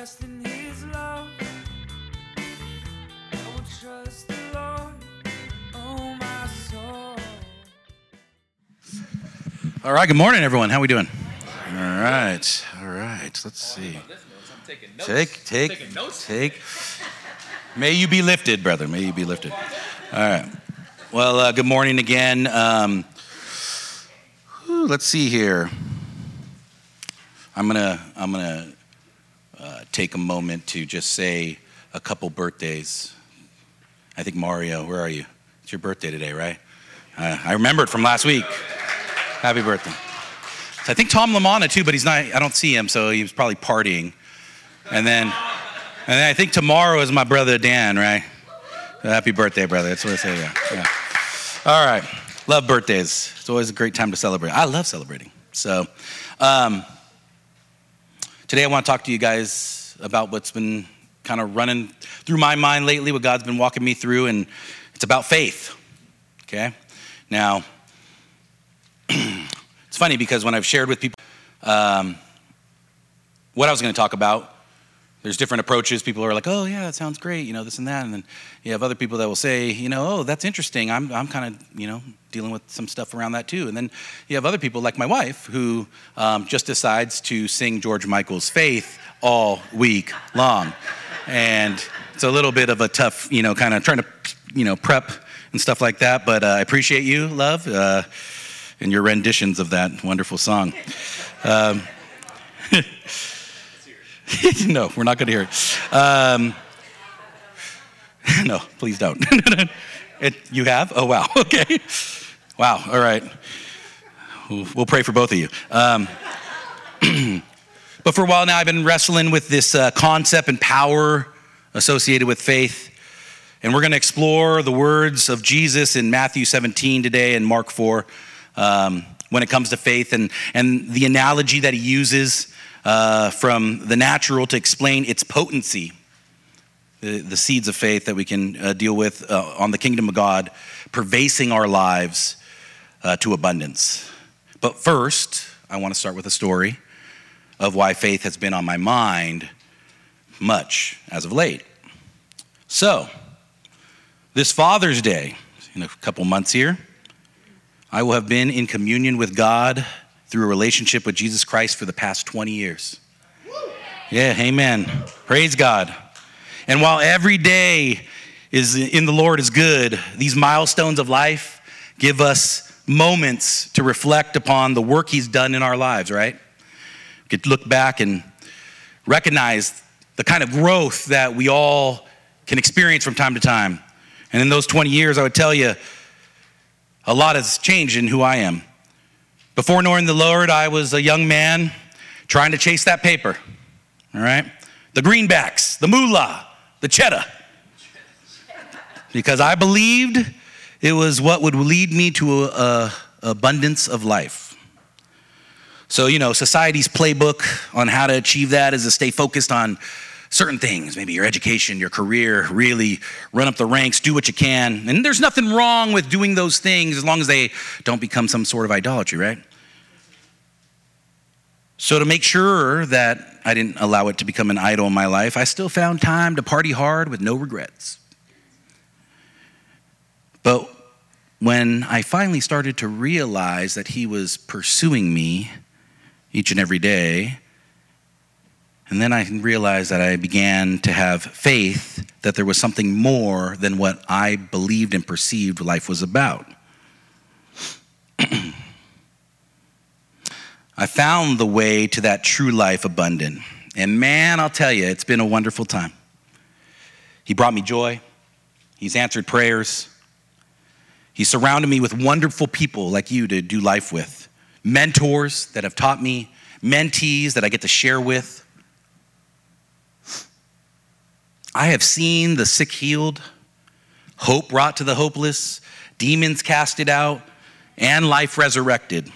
rest in his love. I will trust the Lord, oh my soul. All right, good morning, everyone. How we doing? All right, all right. Let's see. Take, take, take. May you be lifted, brother. May you be lifted. All right. Well, uh, good morning again. Um, whew, let's see here. I'm gonna, I'm gonna uh, take a moment to just say a couple birthdays. I think Mario, where are you? It's your birthday today, right? Uh, I remember it from last week. Happy birthday. So I think Tom Lamana too, but he's not. I don't see him, so he was probably partying. And then, and then I think tomorrow is my brother Dan, right? Happy birthday, brother. That's what I say. Yeah. yeah. All right. Love birthdays. It's always a great time to celebrate. I love celebrating. So, um, today I want to talk to you guys about what's been kind of running through my mind lately, what God's been walking me through, and it's about faith. Okay. Now, it's funny because when I've shared with people um, what I was going to talk about, there's different approaches. People are like, oh, yeah, that sounds great, you know, this and that. And then you have other people that will say, you know, oh, that's interesting. I'm, I'm kind of, you know, dealing with some stuff around that too. And then you have other people like my wife who um, just decides to sing George Michael's Faith all week long. And it's a little bit of a tough, you know, kind of trying to, you know, prep and stuff like that. But uh, I appreciate you, love. Uh, and your renditions of that wonderful song. Um, no, we're not going to hear it. Um, no, please don't. it, you have? Oh, wow. Okay. Wow. All right. We'll, pray for both of you. Um, but for a while now, I've been wrestling with this uh, concept and power associated with faith. And we're going to explore the words of Jesus in Matthew 17 today and Mark 4 um, when it comes to faith and, and the analogy that he uses uh, from the natural to explain its potency, the, the seeds of faith that we can uh, deal with uh, on the kingdom of God, pervasing our lives uh, to abundance. But first, I want to start with a story of why faith has been on my mind much as of late. So, this Father's Day, in a couple months here, I will have been in communion with God through a relationship with Jesus Christ for the past 20 years. Yeah, amen. Praise God. And while every day is in the Lord is good, these milestones of life give us moments to reflect upon the work He's done in our lives, right? We could look back and recognize the kind of growth that we all can experience from time to time. And in those 20 years, I would tell you, a lot has changed in who I am. Before knowing the Lord, I was a young man trying to chase that paper, all right? The greenbacks, the moolah, the cheddar. Because I believed it was what would lead me to a, a abundance of life. So, you know, society's playbook on how to achieve that is to stay focused on certain things, maybe your education, your career, really run up the ranks, do what you can. And there's nothing wrong with doing those things as long as they don't become some sort of idolatry, right? So, to make sure that I didn't allow it to become an idol in my life, I still found time to party hard with no regrets. But when I finally started to realize that he was pursuing me each and every day, and then I realized that I began to have faith that there was something more than what I believed and perceived life was about. I found the way to that true life abundant. And man, I'll tell you, it's been a wonderful time. He brought me joy, He's answered prayers, He surrounded me with wonderful people like you to do life with, mentors that have taught me, mentees that I get to share with. I have seen the sick healed, hope brought to the hopeless, demons casted out, and life resurrected.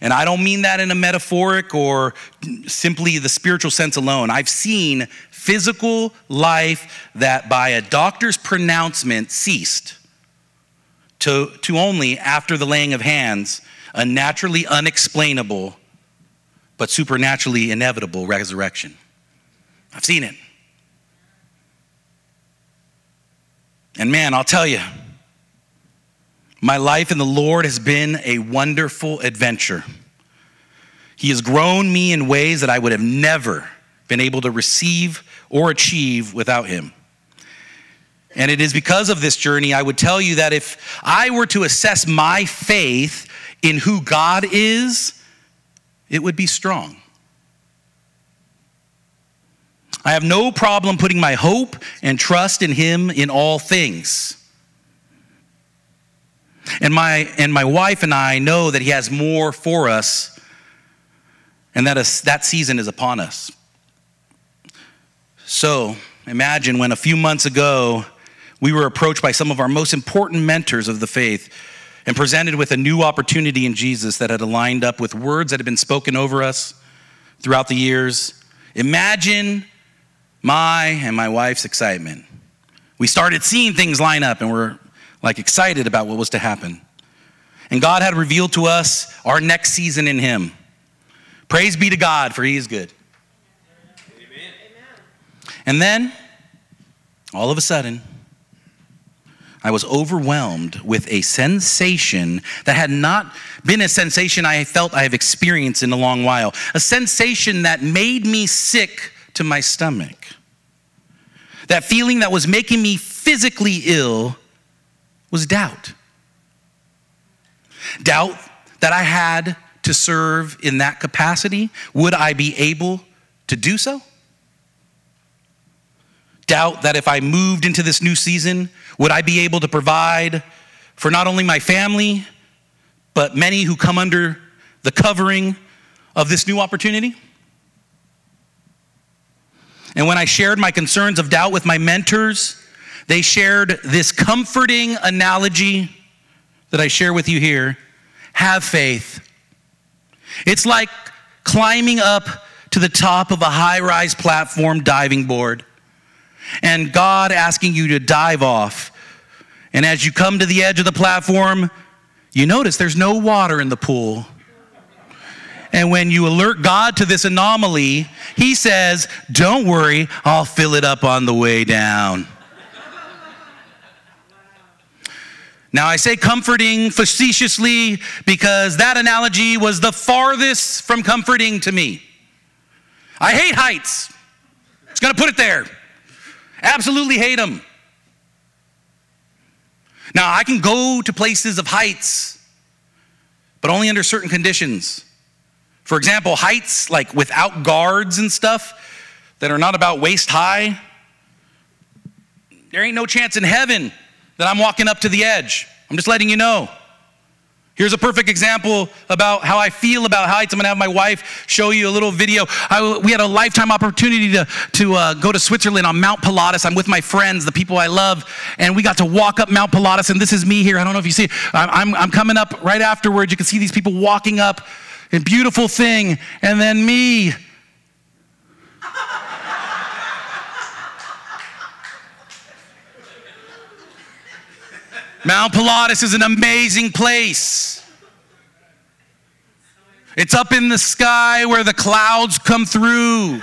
And I don't mean that in a metaphoric or simply the spiritual sense alone. I've seen physical life that by a doctor's pronouncement ceased to, to only, after the laying of hands, a naturally unexplainable but supernaturally inevitable resurrection. I've seen it. And man, I'll tell you, my life in the Lord has been a wonderful adventure. He has grown me in ways that I would have never been able to receive or achieve without Him. And it is because of this journey, I would tell you that if I were to assess my faith in who God is, it would be strong. I have no problem putting my hope and trust in Him in all things. And my, and my wife and I know that He has more for us and that is, that season is upon us. So imagine when a few months ago we were approached by some of our most important mentors of the faith and presented with a new opportunity in Jesus that had aligned up with words that had been spoken over us throughout the years. Imagine my and my wife's excitement. We started seeing things line up and we're like excited about what was to happen. And God had revealed to us our next season in Him. Praise be to God, for He is good. Amen. And then, all of a sudden, I was overwhelmed with a sensation that had not been a sensation I felt I have experienced in a long while. A sensation that made me sick to my stomach. That feeling that was making me physically ill was doubt. Doubt that I had to serve in that capacity. Would I be able to do so? Doubt that if I moved into this new season, would I be able to provide for not only my family, but many who come under the covering of this new opportunity? And when I shared my concerns of doubt with my mentors, they shared this comforting analogy that I share with you here have faith. It's like climbing up to the top of a high rise platform diving board and God asking you to dive off. And as you come to the edge of the platform, you notice there's no water in the pool. And when you alert God to this anomaly, He says, Don't worry, I'll fill it up on the way down. Now, I say comforting facetiously because that analogy was the farthest from comforting to me. I hate heights. It's going to put it there. Absolutely hate them. Now, I can go to places of heights, but only under certain conditions. For example, heights like without guards and stuff that are not about waist high. There ain't no chance in heaven that I'm walking up to the edge. I'm just letting you know. Here's a perfect example about how I feel about heights. I'm gonna have my wife show you a little video. I, we had a lifetime opportunity to, to uh, go to Switzerland on Mount Pilatus. I'm with my friends, the people I love, and we got to walk up Mount Pilatus. And this is me here. I don't know if you see, I'm, I'm coming up right afterwards. You can see these people walking up and beautiful thing, and then me. Mount Pilatus is an amazing place. It's up in the sky where the clouds come through.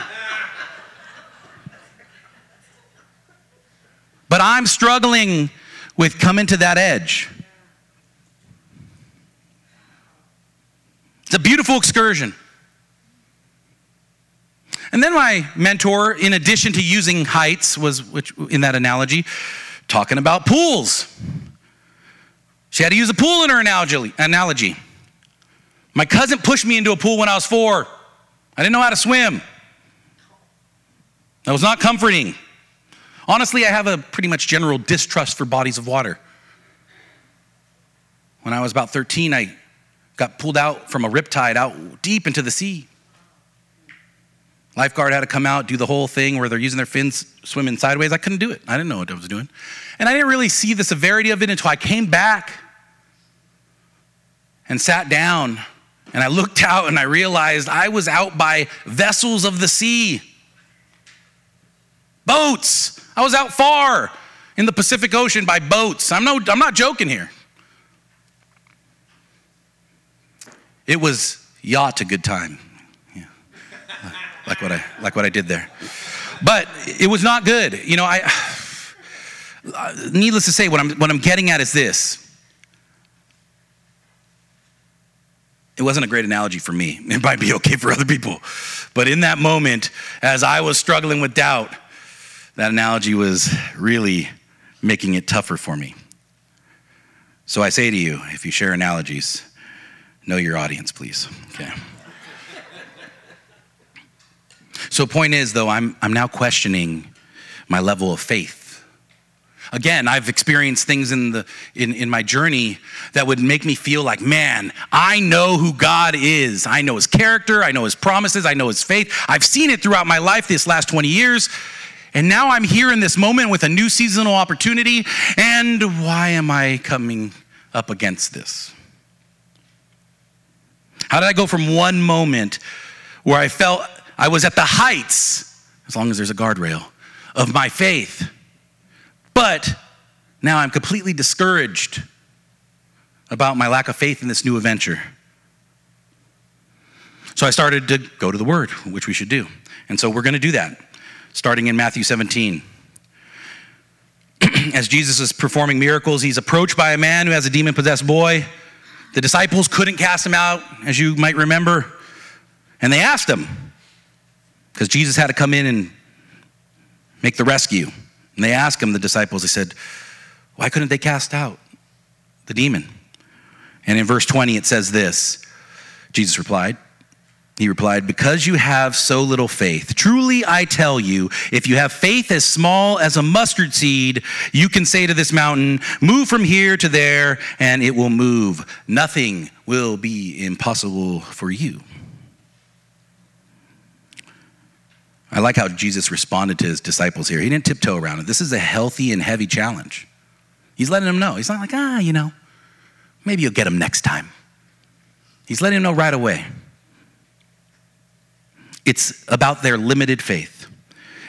But I'm struggling with coming to that edge. It's a beautiful excursion. And then my mentor, in addition to using heights, was which, in that analogy, talking about pools. She had to use a pool in her analogy. My cousin pushed me into a pool when I was four. I didn't know how to swim. That was not comforting. Honestly, I have a pretty much general distrust for bodies of water. When I was about 13, I got pulled out from a riptide out deep into the sea. Lifeguard had to come out, do the whole thing where they're using their fins swimming sideways. I couldn't do it. I didn't know what I was doing. And I didn't really see the severity of it until I came back and sat down and I looked out and I realized I was out by vessels of the sea. Boats. I was out far in the Pacific Ocean by boats. I'm, no, I'm not joking here. It was yacht a good time. Yeah. Like what I like what I did there. but it was not good. You know, I, needless to say, what I'm, what I'm getting at is this. It wasn't a great analogy for me. It might be okay for other people. But in that moment, as I was struggling with doubt, that analogy was really making it tougher for me. So I say to you, if you share analogies, know your audience, please. Okay. So, point is, though, I'm, I'm now questioning my level of faith. Again, I've experienced things in, the, in, in my journey that would make me feel like, man, I know who God is. I know his character, I know his promises, I know his faith. I've seen it throughout my life this last 20 years. And now I'm here in this moment with a new seasonal opportunity. And why am I coming up against this? How did I go from one moment where I felt I was at the heights, as long as there's a guardrail, of my faith, but now I'm completely discouraged about my lack of faith in this new adventure? So I started to go to the Word, which we should do. And so we're going to do that starting in Matthew 17. As Jesus is performing miracles, he's approached by a man who has a demon possessed boy. The disciples couldn't cast him out, as you might remember. And they asked him, because Jesus had to come in and make the rescue. And they asked him, the disciples, they said, Why couldn't they cast out the demon? And in verse 20, it says this Jesus replied, he replied, Because you have so little faith. Truly I tell you, if you have faith as small as a mustard seed, you can say to this mountain, Move from here to there, and it will move. Nothing will be impossible for you. I like how Jesus responded to his disciples here. He didn't tiptoe around it. This is a healthy and heavy challenge. He's letting them know. He's not like, ah, you know, maybe you'll get them next time. He's letting them know right away. It's about their limited faith.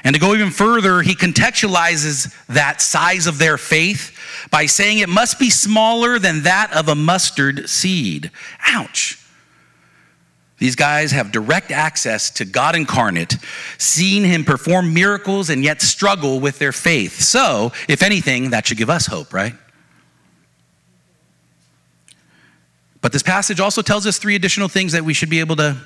And to go even further, he contextualizes that size of their faith by saying it must be smaller than that of a mustard seed. Ouch. These guys have direct access to God incarnate, seeing him perform miracles and yet struggle with their faith. So, if anything, that should give us hope, right? But this passage also tells us three additional things that we should be able to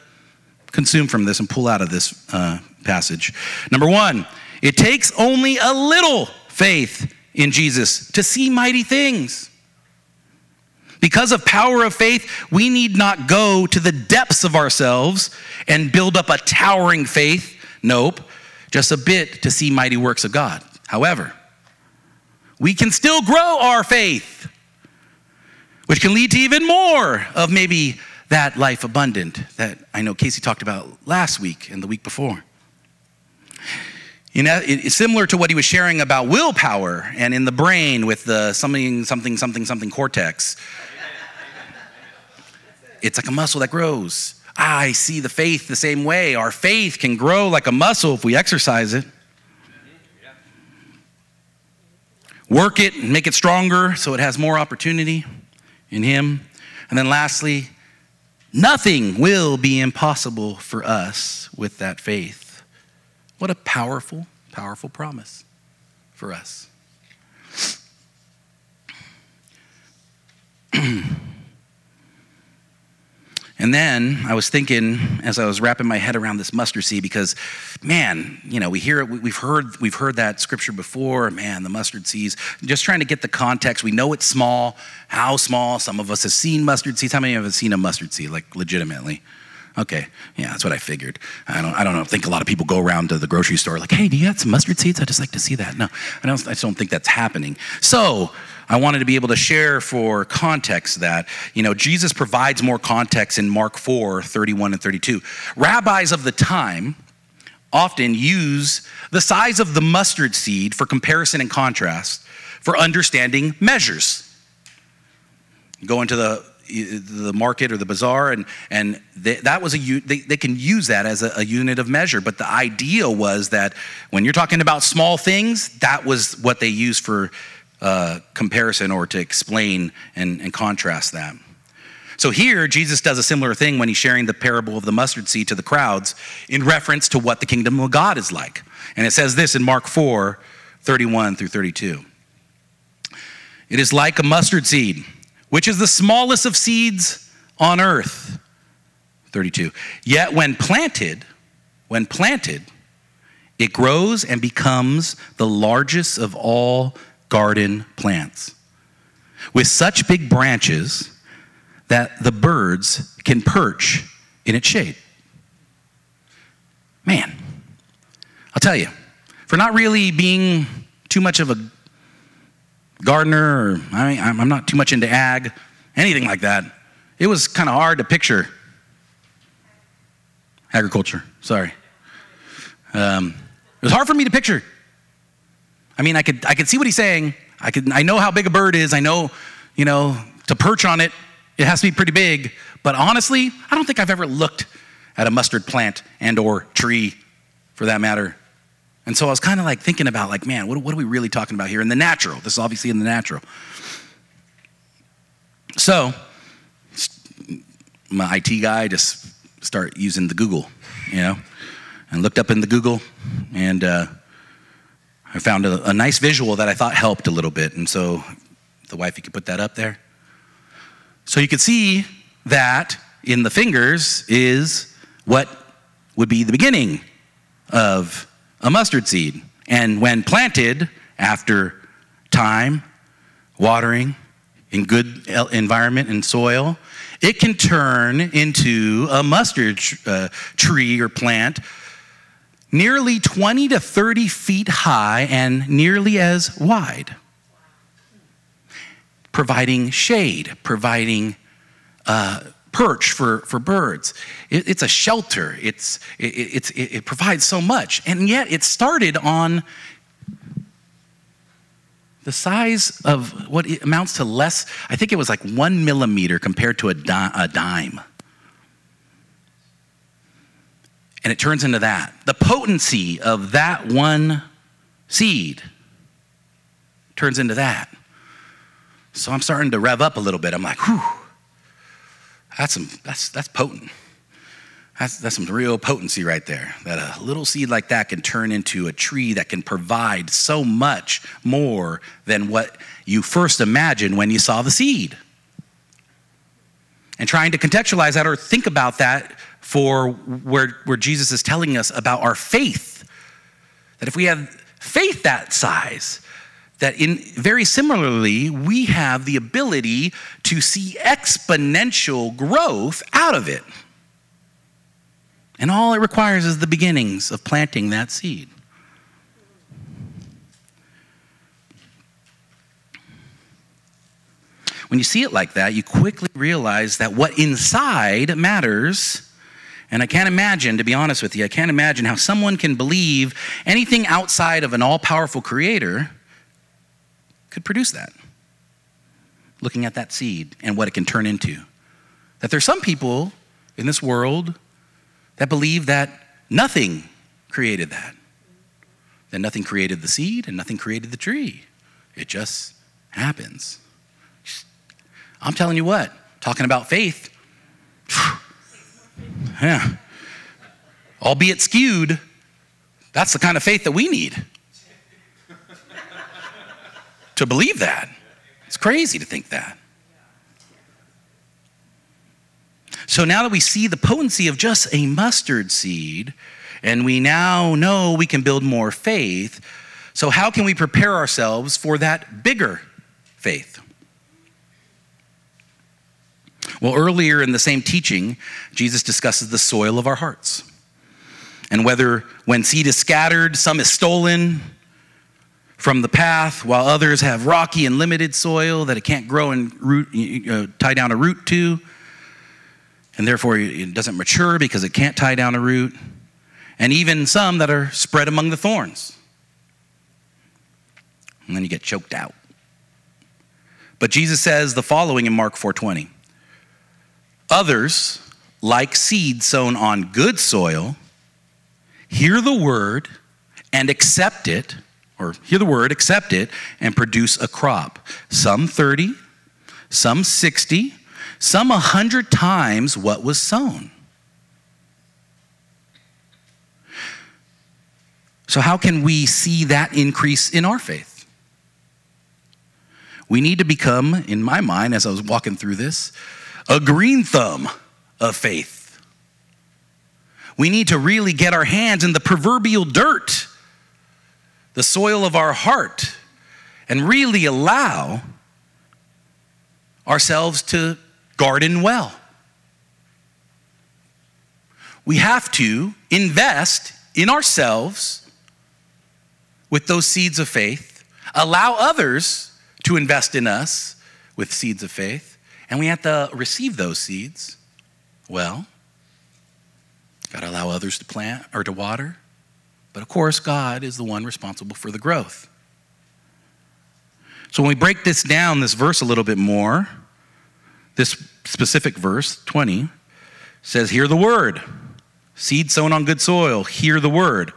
consume from this and pull out of this uh, passage. Number one, it takes only a little faith in Jesus to see mighty things. Because of power of faith, we need not go to the depths of ourselves and build up a towering faith. Nope, just a bit to see mighty works of God. However, we can still grow our faith, which can lead to even more of maybe that life abundant that I know Casey talked about last week and the week before. You know, it's similar to what he was sharing about willpower and in the brain with the something, something, something, something cortex. It's like a muscle that grows. Ah, I see the faith the same way. Our faith can grow like a muscle if we exercise it. Work it and make it stronger so it has more opportunity in Him. And then lastly, Nothing will be impossible for us with that faith. What a powerful, powerful promise for us. And then I was thinking as I was wrapping my head around this mustard seed because, man, you know, we hear it, we've heard, we've heard that scripture before. Man, the mustard seeds. Just trying to get the context. We know it's small. How small? Some of us have seen mustard seeds. How many of us have seen a mustard seed, like legitimately? Okay, yeah, that's what I figured. I don't, I don't know, think a lot of people go around to the grocery store like, hey, do you have some mustard seeds? I'd just like to see that. No, I don't, I just don't think that's happening. So I wanted to be able to share for context that, you know, Jesus provides more context in Mark 4, 31 and 32. Rabbis of the time often use the size of the mustard seed for comparison and contrast for understanding measures. Go into the the market or the bazaar, and, and they, that was a, they, they can use that as a, a unit of measure. But the idea was that when you're talking about small things, that was what they used for uh, comparison or to explain and, and contrast that. So here, Jesus does a similar thing when he's sharing the parable of the mustard seed to the crowds in reference to what the kingdom of God is like. And it says this in Mark 4 31 through 32. It is like a mustard seed, which is the smallest of seeds on earth. 32. Yet when planted, when planted, it grows and becomes the largest of all garden plants, with such big branches that the birds can perch in its shade. Man, I'll tell you, for not really being too much of a gardener, or I I'm not too much into ag, anything like that, it was kind of hard to picture agriculture. Sorry. Um, it was hard for me to picture. I mean, I could I could see what he's saying. I could I know how big a bird is. I know, you know, to perch on it, it has to be pretty big. But honestly, I don't think I've ever looked at a mustard plant and or tree, for that matter. And so I was kind of like thinking about like, man, what, what are we really talking about here in the natural? This is obviously in the natural. So, my IT guy just start using the Google, you know, and looked up in the Google, and uh, I found a, a nice visual that I thought helped a little bit. And so, the wife, you could put that up there. So you could see that in the fingers is what would be the beginning of a mustard seed. And when planted after time, watering, in good environment and soil, it can turn into a mustard uh, tree or plant nearly 20 to 30 feet high and nearly as wide, providing shade, providing uh, perch for, for birds. It, it's a shelter, it's, it, it, it provides so much. And yet it started on the size of what amounts to less, I think it was like one millimeter compared to a, di- a dime. And it turns into that. The potency of that one seed turns into that. So I'm starting to rev up a little bit. I'm like, whew, that's, some, that's, that's potent. That's, that's some real potency right there. That a little seed like that can turn into a tree that can provide so much more than what you first imagined when you saw the seed. And trying to contextualize that or think about that for where, where Jesus is telling us about our faith. That if we have faith that size, that in very similarly we have the ability to see exponential growth out of it and all it requires is the beginnings of planting that seed when you see it like that you quickly realize that what inside matters and I can't imagine, to be honest with you, I can't imagine how someone can believe anything outside of an all powerful creator could produce that. Looking at that seed and what it can turn into. That there's some people in this world that believe that nothing created that. That nothing created the seed and nothing created the tree. It just happens. I'm telling you what, talking about faith, yeah, albeit skewed, that's the kind of faith that we need to believe that. It's crazy to think that. So now that we see the potency of just a mustard seed, and we now know we can build more faith, so how can we prepare ourselves for that bigger faith? Well, earlier in the same teaching, Jesus discusses the soil of our hearts. And whether when seed is scattered, some is stolen, from the path, while others have rocky and limited soil that it can't grow and root, uh, tie down a root to, and therefore it doesn't mature because it can't tie down a root, and even some that are spread among the thorns. And then you get choked out. But Jesus says the following in Mark 4:20. Others, like seed sown on good soil, hear the word and accept it or hear the word, accept it, and produce a crop. Some 30, some 60, some a hundred times what was sown. So, how can we see that increase in our faith? We need to become, in my mind, as I was walking through this, a green thumb of faith. We need to really get our hands in the proverbial dirt, the soil of our heart, and really allow ourselves to garden well. We have to invest in ourselves with those seeds of faith, allow others to invest in us with seeds of faith, and we have to receive those seeds. Well, got to allow others to plant or to water. But of course, God is the one responsible for the growth. So when we break this down, this verse a little bit more, this specific verse, 20, says, Hear the word. Seed sown on good soil, hear the word.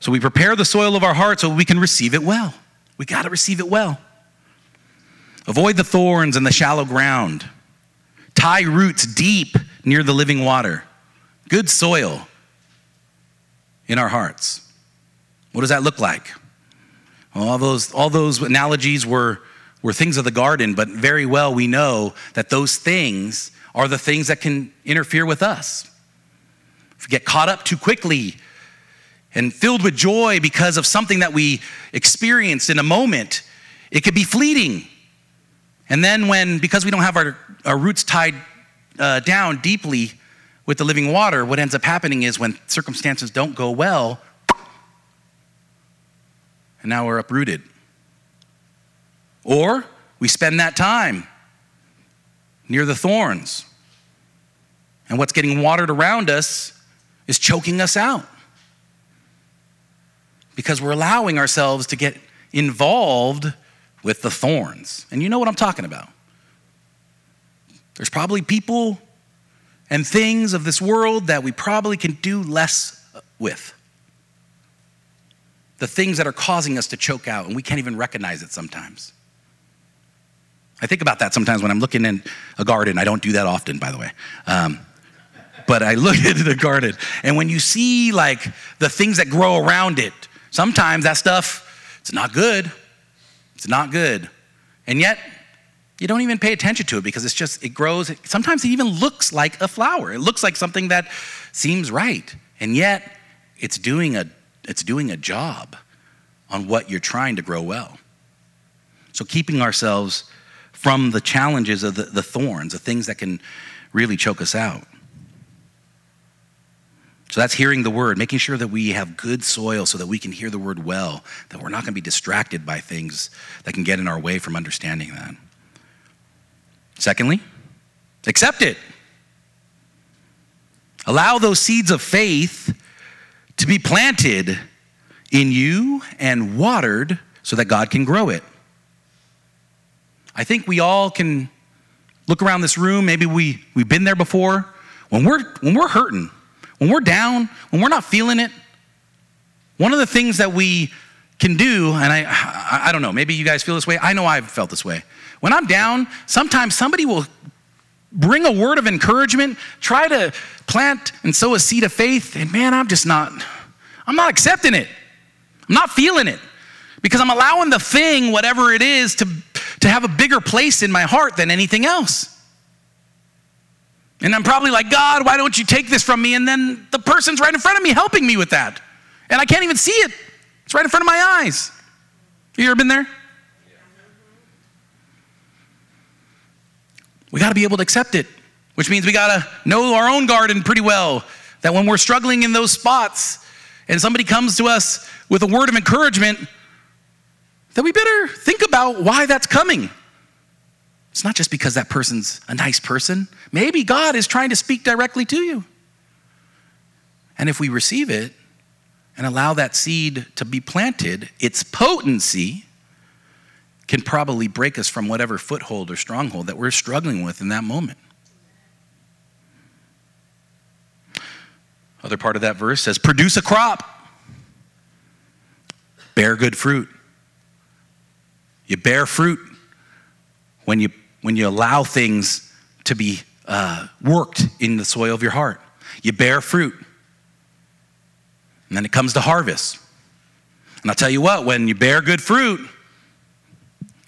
So we prepare the soil of our heart so we can receive it well. We got to receive it well. Avoid the thorns and the shallow ground. Tie roots deep near the living water. Good soil in our hearts. What does that look like? All those, all those analogies were, were things of the garden, but very well we know that those things are the things that can interfere with us. If we get caught up too quickly and filled with joy because of something that we experienced in a moment, it could be fleeting. And then, when, because we don't have our, our roots tied uh, down deeply with the living water, what ends up happening is when circumstances don't go well, and now we're uprooted. Or we spend that time near the thorns, and what's getting watered around us is choking us out because we're allowing ourselves to get involved with the thorns. And you know what I'm talking about. There's probably people and things of this world that we probably can do less with. The things that are causing us to choke out, and we can't even recognize it sometimes. I think about that sometimes when I'm looking in a garden. I don't do that often, by the way. Um, but I look at the garden, and when you see like the things that grow around it, Sometimes that stuff, it's not good. It's not good. And yet, you don't even pay attention to it because it's just, it grows. Sometimes it even looks like a flower. It looks like something that seems right. And yet, it's doing a, it's doing a job on what you're trying to grow well. So, keeping ourselves from the challenges of the, the thorns, the things that can really choke us out. So that's hearing the word, making sure that we have good soil so that we can hear the word well, that we're not going to be distracted by things that can get in our way from understanding that. Secondly, accept it. Allow those seeds of faith to be planted in you and watered so that God can grow it. I think we all can look around this room, maybe we, we've been there before. When we're, when we're hurting, when we're down, when we're not feeling it, one of the things that we can do, and I, I, I don't know, maybe you guys feel this way. I know I've felt this way. When I'm down, sometimes somebody will bring a word of encouragement, try to plant and sow a seed of faith, and man, I'm just not, I'm not accepting it. I'm not feeling it because I'm allowing the thing, whatever it is, to, to have a bigger place in my heart than anything else. And I'm probably like, God, why don't you take this from me? And then the person's right in front of me helping me with that. And I can't even see it. It's right in front of my eyes. You ever been there? We got to be able to accept it, which means we got to know our own garden pretty well. That when we're struggling in those spots and somebody comes to us with a word of encouragement, that we better think about why that's coming. It's not just because that person's a nice person. Maybe God is trying to speak directly to you. And if we receive it and allow that seed to be planted, its potency can probably break us from whatever foothold or stronghold that we're struggling with in that moment. Other part of that verse says, produce a crop, bear good fruit. You bear fruit when you when you allow things to be uh, worked in the soil of your heart. You bear fruit. And then it comes to harvest. And I'll tell you what, when you bear good fruit,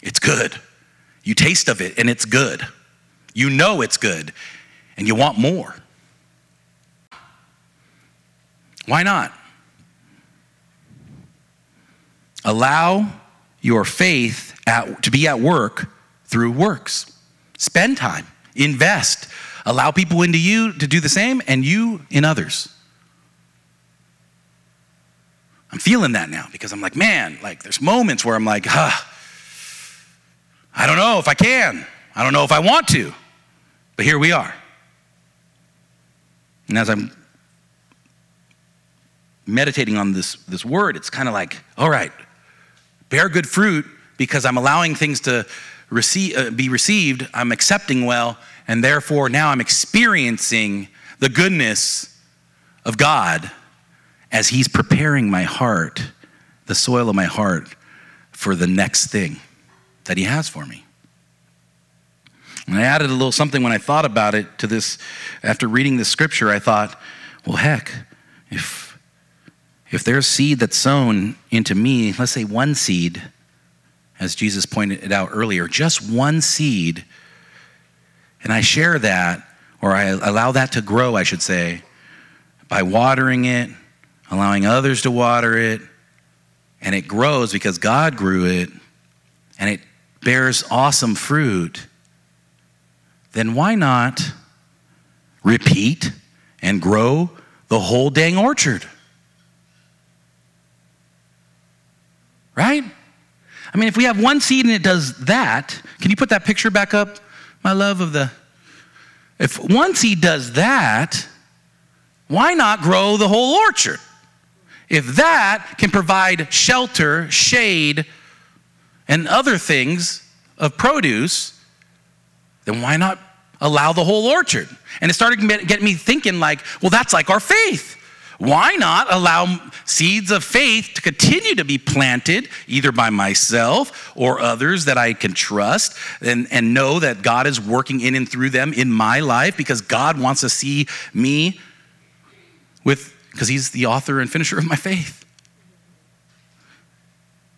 it's good. You taste of it and it's good. You know it's good and you want more. Why not? Allow your faith at, to be at work through works. Spend time, invest, allow people into you to do the same, and you in others. I'm feeling that now because I'm like, man, like there's moments where I'm like, huh, I don't know if I can. I don't know if I want to. But here we are. And as I'm meditating on this, this word, it's kind of like, all right, bear good fruit because I'm allowing things to receive, uh, be received, I'm accepting well, and therefore now I'm experiencing the goodness of God as He's preparing my heart, the soil of my heart, for the next thing that He has for me. And I added a little something when I thought about it to this. After reading this scripture, I thought, well, heck, if, if there's seed that's sown into me, let's say one seed, as Jesus pointed it out earlier, just one seed, and I share that, or I allow that to grow, I should say, by watering it, allowing others to water it, and it grows because God grew it, and it bears awesome fruit, then why not repeat and grow the whole dang orchard? Right? I mean, if we have one seed and it does that, can you put that picture back up, my love, of the. If one seed does that, why not grow the whole orchard? If that can provide shelter, shade, and other things of produce, then why not allow the whole orchard? And it started getting me thinking, like, well, that's like our faith. Why not allow seeds of faith to continue to be planted either by myself or others that I can trust and, and know that God is working in and through them in my life because God wants to see me with, because He's the author and finisher of my faith.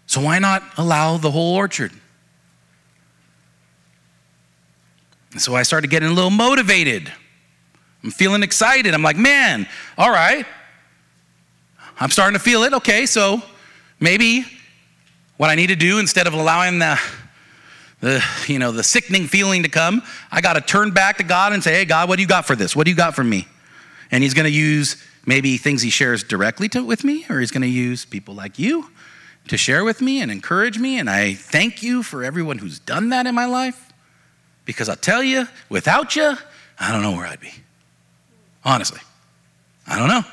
So why not allow the whole orchard? And so I started getting a little motivated. I'm feeling excited. I'm like, man, all right, I'm starting to feel it. Okay, so maybe what I need to do instead of allowing the, the you know the sickening feeling to come, I got to turn back to God and say, "Hey, God, what do you got for this? What do you got for me?" And He's going to use maybe things He shares directly to, with me, or He's going to use people like you to share with me and encourage me. And I thank you for everyone who's done that in my life, because I'll tell you, without you, I don't know where I'd be. Honestly, I don't know.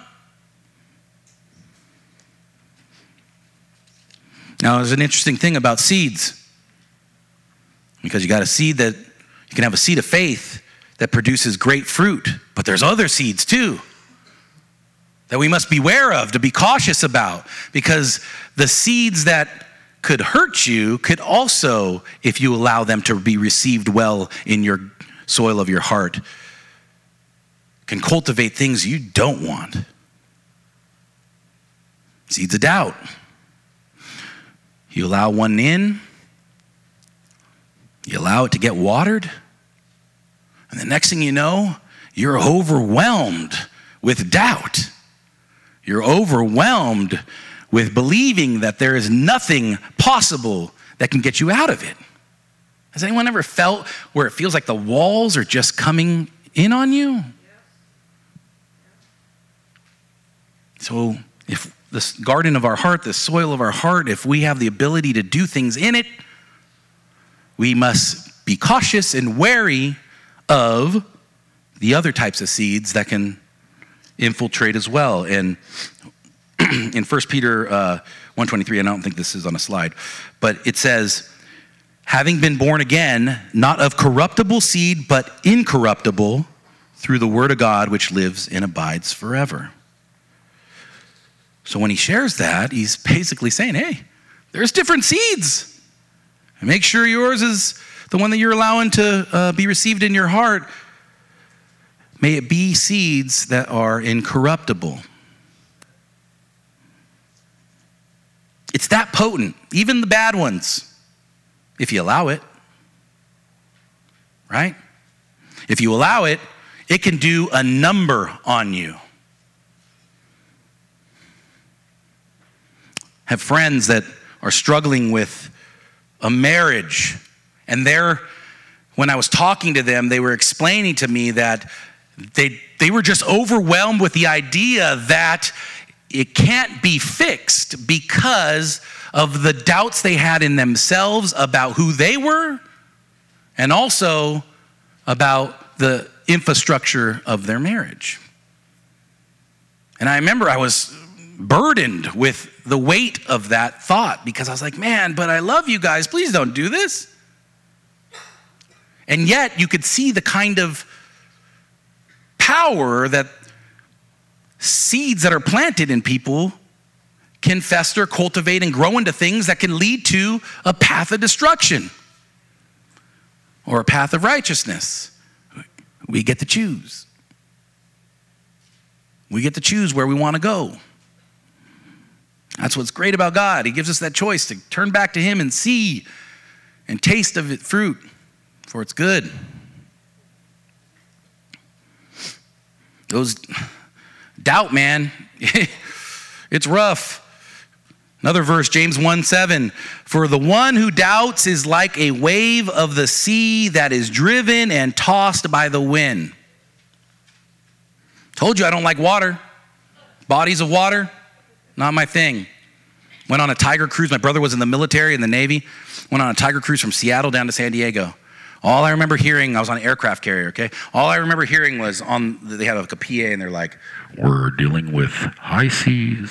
Now, there's an interesting thing about seeds. Because you got a seed that, you can have a seed of faith that produces great fruit, but there's other seeds too that we must beware of, to be cautious about, because the seeds that could hurt you could also, if you allow them to be received well in your soil of your heart, can cultivate things you don't want. Seeds of doubt. You allow one in, you allow it to get watered, and the next thing you know, you're overwhelmed with doubt. You're overwhelmed with believing that there is nothing possible that can get you out of it. Has anyone ever felt where it feels like the walls are just coming in on you? So, if this garden of our heart, the soil of our heart, if we have the ability to do things in it, we must be cautious and wary of the other types of seeds that can infiltrate as well. And in 1 Peter uh, 123, I don't think this is on a slide, but it says, having been born again, not of corruptible seed, but incorruptible, through the word of God which lives and abides forever. So when he shares that, he's basically saying, hey, there's different seeds. Make sure yours is the one that you're allowing to uh, be received in your heart, may it be seeds that are incorruptible. It's that potent, even the bad ones, if you allow it. Right? If you allow it, it can do a number on you. Have friends that are struggling with a marriage, and they're, when I was talking to them, they were explaining to me that they, they were just overwhelmed with the idea that it can't be fixed because of the doubts they had in themselves about who they were and also about the infrastructure of their marriage. And I remember I was burdened with the weight of that thought because I was like, man, but I love you guys. Please don't do this. And yet you could see the kind of power that seeds that are planted in people can fester, cultivate, and grow into things that can lead to a path of destruction or a path of righteousness. We get to choose. We get to choose where we want to go. That's what's great about God. He gives us that choice to turn back to Him and see and taste of it fruit, for it's good. Those doubt, man, it's rough. Another verse, James 1 7. For the one who doubts is like a wave of the sea that is driven and tossed by the wind. Told you I don't like water. Bodies of water, not my thing. Went on a tiger cruise. My brother was in the military, in the Navy. Went on a tiger cruise from Seattle down to San Diego. All I remember hearing, I was on an aircraft carrier, okay? All I remember hearing was on, they had like a PA and they're like, we're dealing with high seas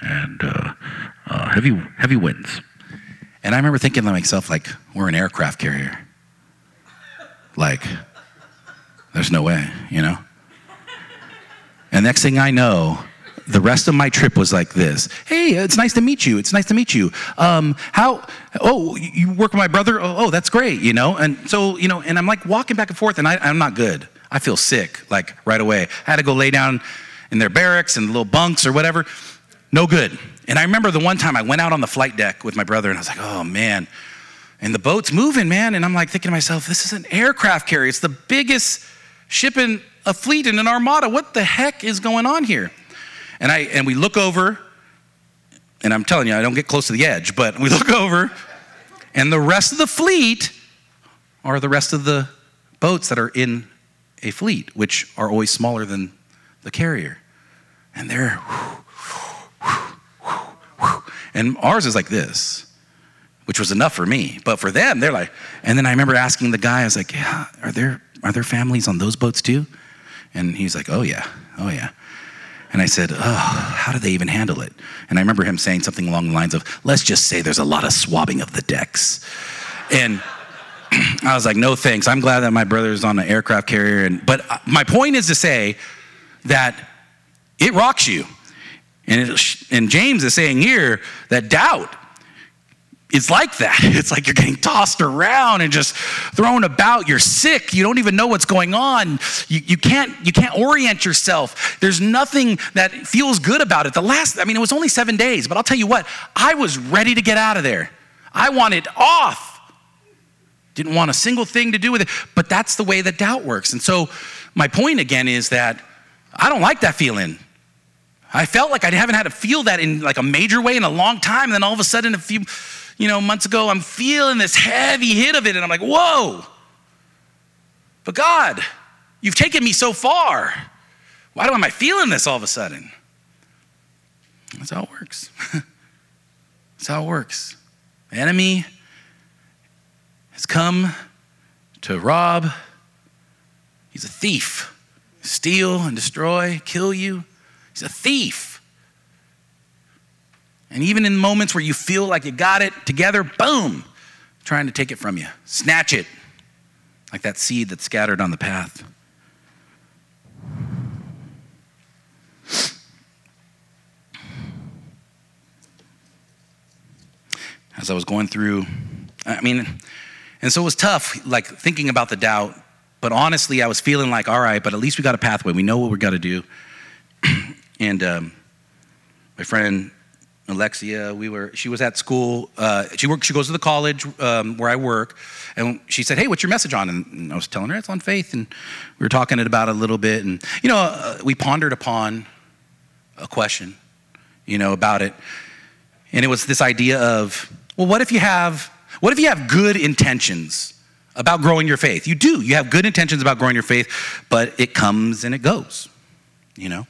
and uh, uh, heavy, heavy winds. And I remember thinking to myself, like, we're an aircraft carrier. Like, there's no way, you know? And next thing I know, the rest of my trip was like this. Hey it's nice to meet you. It's nice to meet you. Um, how oh you work with my brother? Oh, oh, that's great you know? And so you know and i'm like walking back and forth and I, i'm not good. I feel sick like right away. I had to go lay down in their barracks and little bunks or whatever. No good. And i remember the one time i went out on the flight deck with my brother and i was like oh man. And the boat's moving man and i'm like thinking to myself this is an aircraft carrier. It's the biggest ship in a fleet in an armada. What the heck is going on here and, I, and we look over, and I'm telling you, I don't get close to the edge, but we look over, and the rest of the fleet are the rest of the boats that are in a fleet, which are always smaller than the carrier. And they're, and ours is like this, which was enough for me. But for them, they're like, and then I remember asking the guy, I was like, yeah, are there, are there families on those boats too? And he's like, oh yeah, oh yeah. And I said, Oh, how do they even handle it? And I remember him saying something along the lines of, Let's just say there's a lot of swabbing of the decks. And I was like, No thanks. I'm glad that my brother's on an aircraft carrier. And, but uh, my point is to say that it rocks you. And, it, and James is saying here that doubt it's like that. It's like you're getting tossed around and just thrown about. You're sick. You don't even know what's going on. You, you, can't, you can't orient yourself. There's nothing that feels good about it. The last, I mean, it was only seven days, but I'll tell you what, I was ready to get out of there. I wanted off. Didn't want a single thing to do with it. But that's the way that doubt works. And so, my point again is that I don't like that feeling. I felt like I haven't had to feel that in like a major way in a long time. And then all of a sudden, a few you know, months ago, I'm feeling this heavy hit of it, and I'm like, whoa. But God, you've taken me so far. Why am I feeling this all of a sudden? That's how it works. That's how it works. The enemy has come to rob. He's a thief. Steal and destroy, kill you. He's a thief. And even in moments where you feel like you got it together, boom, trying to take it from you. Snatch it, like that seed that's scattered on the path. As I was going through, I mean, and so it was tough, like thinking about the doubt. But honestly, I was feeling like, all right, but at least we got a pathway. We know what we got to do. and um, my friend Alexia, we were. She was at school. Uh, she works. She goes to the college um, where I work, and she said, "Hey, what's your message on?" And, and I was telling her it's on faith, and we were talking about it a little bit, and you know, uh, we pondered upon a question, you know, about it, and it was this idea of, well, what if you have, what if you have good intentions about growing your faith? You do. You have good intentions about growing your faith, but it comes and it goes, you know,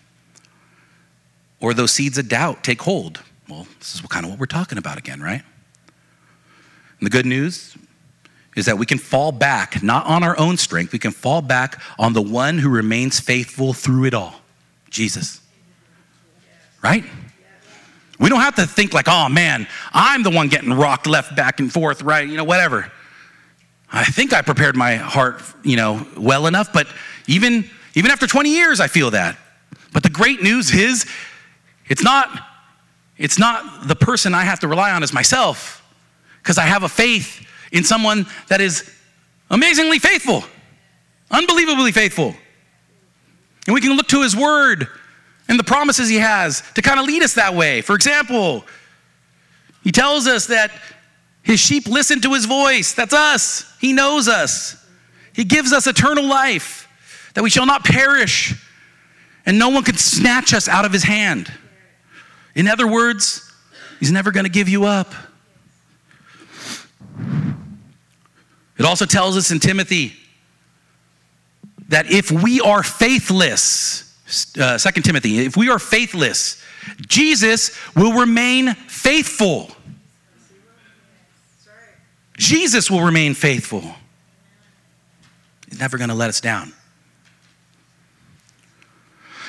or those seeds of doubt take hold well, this is kind of what we're talking about again, right? And the good news is that we can fall back, not on our own strength, we can fall back on the one who remains faithful through it all Jesus. Right? We don't have to think like, oh man, I'm the one getting rocked left, back, and forth, right? You know, whatever. I think I prepared my heart, you know, well enough, but even even after 20 years, I feel that. But the great news is, it's not it's not the person I have to rely on as myself, because I have a faith in someone that is amazingly faithful, unbelievably faithful. And we can look to his word and the promises he has to kind of lead us that way. For example, he tells us that his sheep listen to his voice. That's us. He knows us. He gives us eternal life, that we shall not perish, and no one can snatch us out of his hand. In other words, he's never going to give you up. It also tells us in Timothy that if we are faithless, uh, 2 Timothy, if we are faithless, Jesus will remain faithful. Jesus will remain faithful. He's never going to let us down.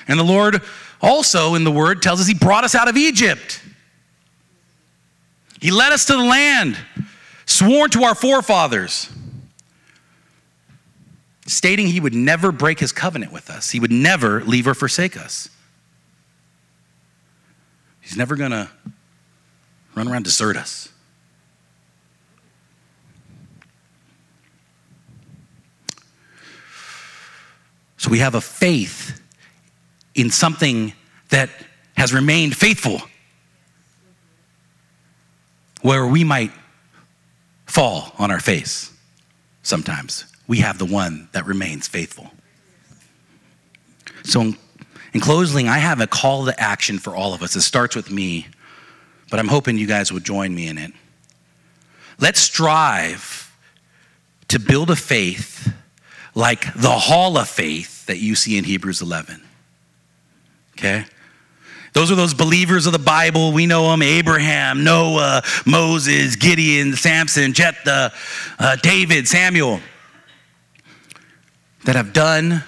And the Lord also in the word tells us he brought us out of Egypt. He led us to the land sworn to our forefathers, stating he would never break his covenant with us. He would never leave or forsake us. He's never going to run around desert us. So we have a faith in something that has remained faithful, where we might fall on our face sometimes. We have the one that remains faithful. So, in closing, I have a call to action for all of us. It starts with me, but I'm hoping you guys would join me in it. Let's strive to build a faith like the hall of faith that you see in Hebrews 11 okay? Those are those believers of the Bible. We know them Abraham, Noah, Moses, Gideon, Samson, Jephthah, uh, David, Samuel, that have done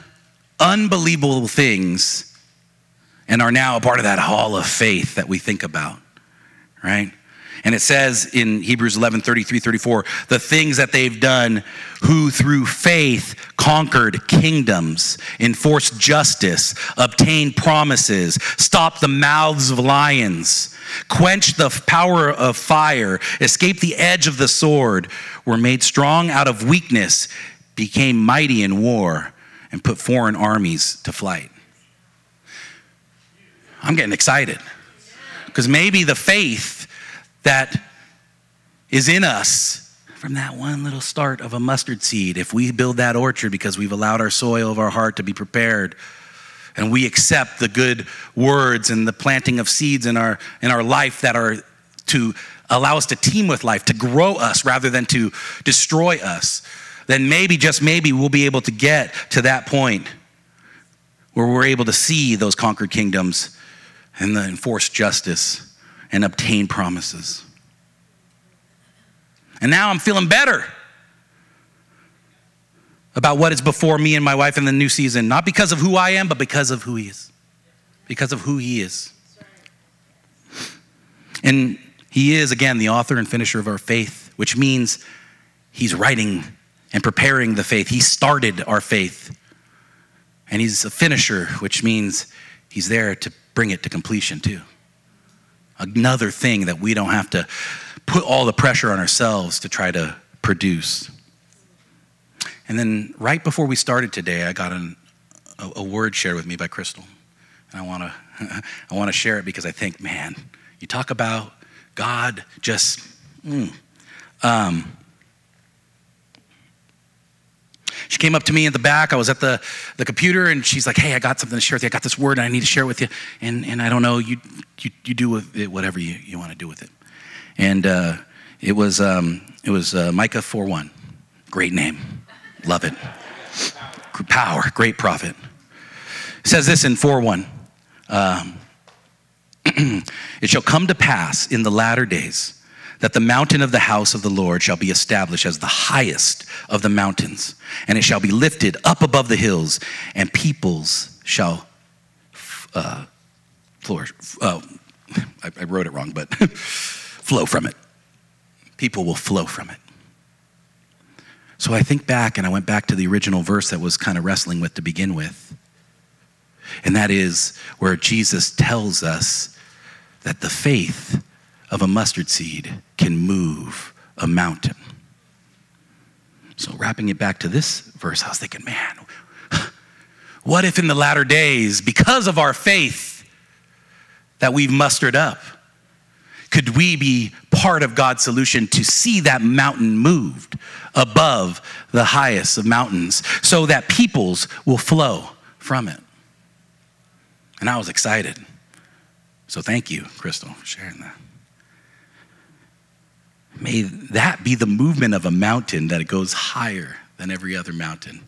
unbelievable things and are now a part of that hall of faith that we think about, right? And it says in Hebrews 11 33, 34, the things that they've done, who through faith conquered kingdoms, enforced justice, obtained promises, stopped the mouths of lions, quenched the power of fire, escaped the edge of the sword, were made strong out of weakness, became mighty in war, and put foreign armies to flight. I'm getting excited because maybe the faith that is in us from that one little start of a mustard seed. If we build that orchard because we've allowed our soil of our heart to be prepared and we accept the good words and the planting of seeds in our in our life that are to allow us to teem with life, to grow us rather than to destroy us, then maybe just maybe we'll be able to get to that point where we're able to see those conquered kingdoms and the enforced justice and obtain promises. And now I'm feeling better about what is before me and my wife in the new season, not because of who I am, but because of who He is. Because of who He is. And He is, again, the author and finisher of our faith, which means He's writing and preparing the faith. He started our faith. And He's a finisher, which means He's there to bring it to completion, too another thing that we don't have to put all the pressure on ourselves to try to produce. And then right before we started today, I got an, a, a word shared with me by Crystal. And I want to I want to share it because I think, man, you talk about God just mm. um, she came up to me in the back. I was at the, the computer and she's like, Hey, I got something to share with you. I got this word and I need to share it with you. And, and I don't know, you, you, you do with it whatever you, you want to do with it. And uh, it was, um, it was uh, Micah 4 1. Great name. Love it. Power, great prophet. It says this in 4 1. Um, it shall come to pass in the latter days that the mountain of the house of the Lord shall be established as the highest of the mountains, and it shall be lifted up above the hills, and peoples shall uh, flourish. Uh, I, I wrote it wrong, but flow from it. People will flow from it. So I think back and I went back to the original verse that was kind of wrestling with to begin with. And that is where Jesus tells us that the faith of a mustard seed can move a mountain. So, wrapping it back to this verse, I was thinking, man, what if in the latter days, because of our faith that we've mustered up, could we be part of God's solution to see that mountain moved above the highest of mountains so that peoples will flow from it? And I was excited. So thank you, Crystal, for sharing that. May that be the movement of a mountain that it goes higher than every other mountain.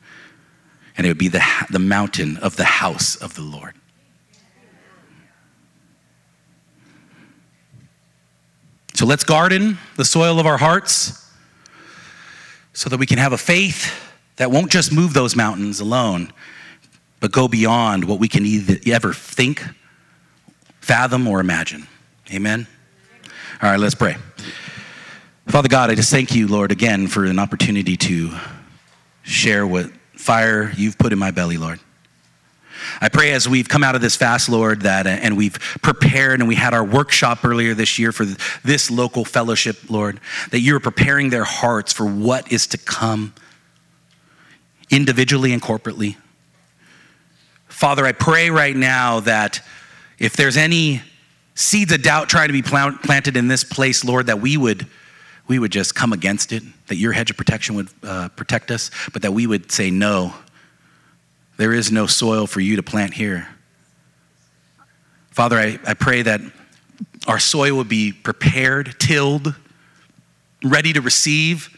And it would be the, the mountain of the house of the Lord. So let's garden the soil of our hearts so that we can have a faith that won't just move those mountains alone, but go beyond what we can either, ever think, fathom, or imagine. Amen? All right, let's pray. Father God, I just thank you, Lord, again for an opportunity to share what fire you've put in my belly, Lord. I pray as we've come out of this fast, Lord, that uh, and we've prepared and we had our workshop earlier this year for this local fellowship, Lord, that you're preparing their hearts for what is to come individually and corporately. Father, I pray right now that if there's any seeds of doubt trying to be planted in this place, Lord, that we would we would just come against it, that your hedge of protection would uh, protect us, but that we would say, no, there is no soil for you to plant here. Father, I, I pray that our soil would be prepared, tilled, ready to receive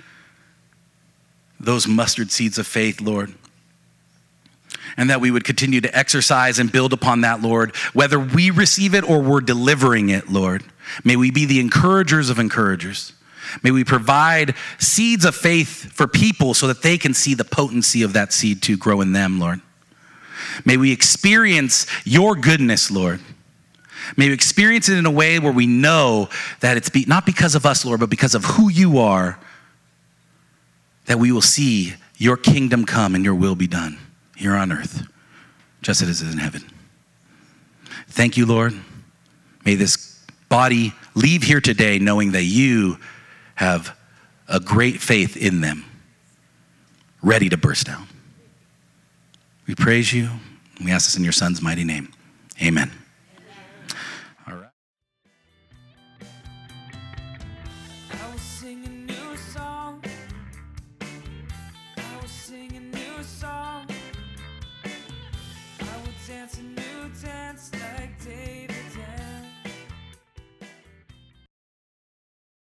those mustard seeds of faith, Lord. And that we would continue to exercise and build upon that, Lord, whether we receive it or we're delivering it, Lord. May we be the encouragers of encouragers. May we provide seeds of faith for people so that they can see the potency of that seed to grow in them, Lord. May we experience your goodness, Lord. May we experience it in a way where we know that it's be, not because of us, Lord, but because of who you are, that we will see your kingdom come and your will be done here on earth, just as it is in heaven. Thank you, Lord. May this body leave here today knowing that you have a great faith in them, ready to burst out. We praise you. We ask this in your son's mighty name. Amen.